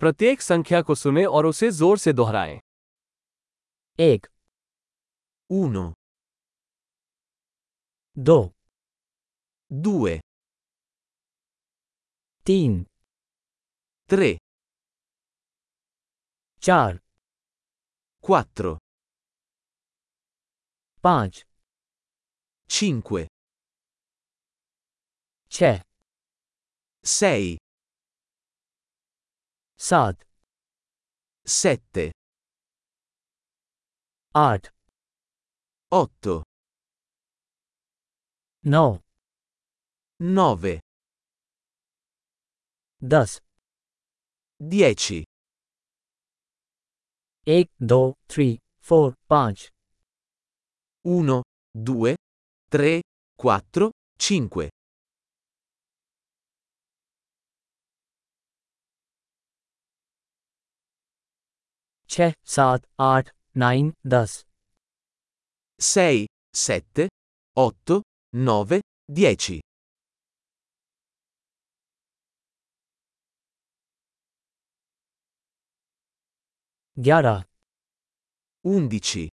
प्रत्येक संख्या को सुने और उसे जोर से दोहराएं एक uno, दो due, तीन tre, चार quattro, पाँच cinque, छः sei, सात sette, आठ otto, नौ nove, दस dieci, एक दो थ्री फोर पाँच uno, due, tre, quattro, cinque, 6, 7, 8, 9, 10. 6, 7, 8, 9, 10. Gyara. 11.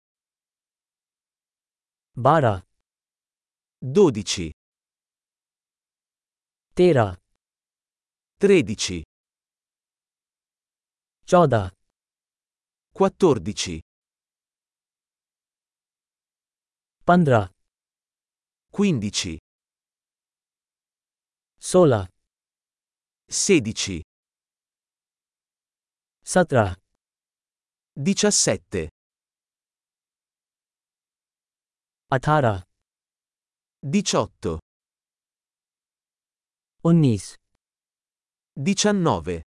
Bara. 12. Tera. 13. Cioda. 14 पंद्रह 15 सोलह 16 सत्रह 17 अठारह 18 उन्नीस 19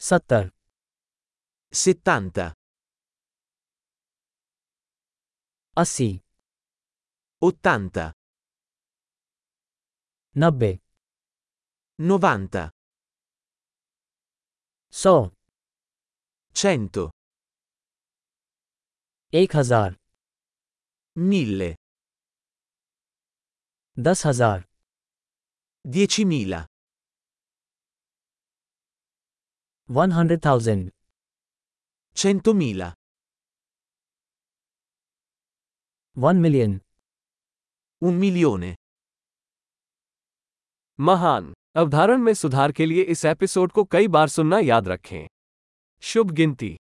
सत्तर settanta, अस्सी ottanta, नब्बे novanta, सौ cento, एक हजार mille, दस हजार diecimila, One hundred thousand centomila, One million un milione. महान। अवधारण में सुधार के लिए इस एपिसोड को कई बार सुनना याद रखें। शुभ गिनती।